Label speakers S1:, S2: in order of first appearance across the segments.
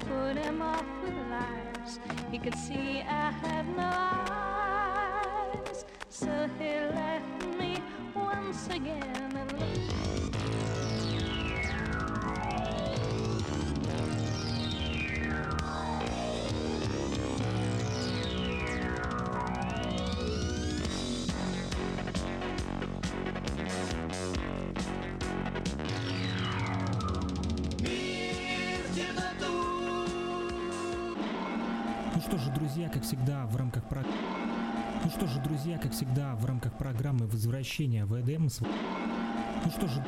S1: put him off with lies. He could see I had no eyes, so he left me once again and looked.
S2: Возвращения в Эдем. Ну что же,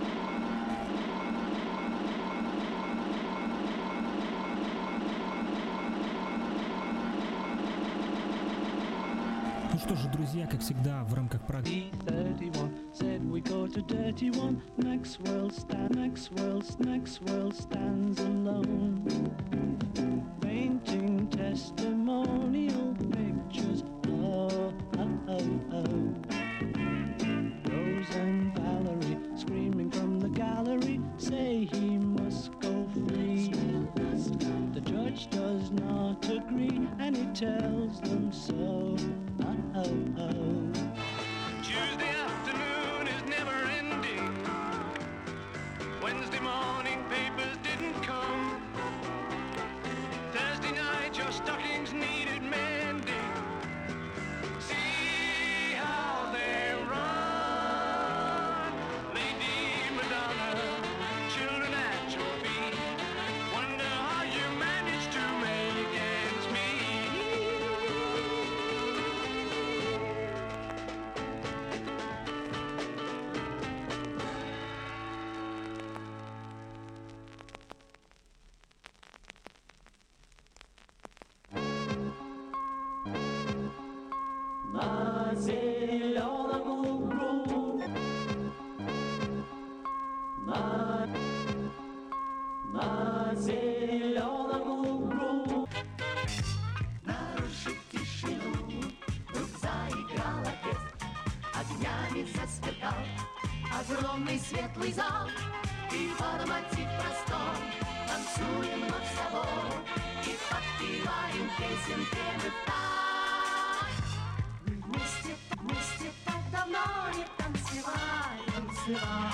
S2: Ну что же, друзья, как всегда, в рамках
S3: программы... said we go to dirty one. Maxwell, stand, Maxwell, Maxwell stands alone, painting testimonial
S1: Скромный светлый зал И форматив простой Танцуем мы с тобой И подпеваем песенки мы так. Вместе, вместе так давно не танцевали Танцевали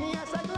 S1: Yes,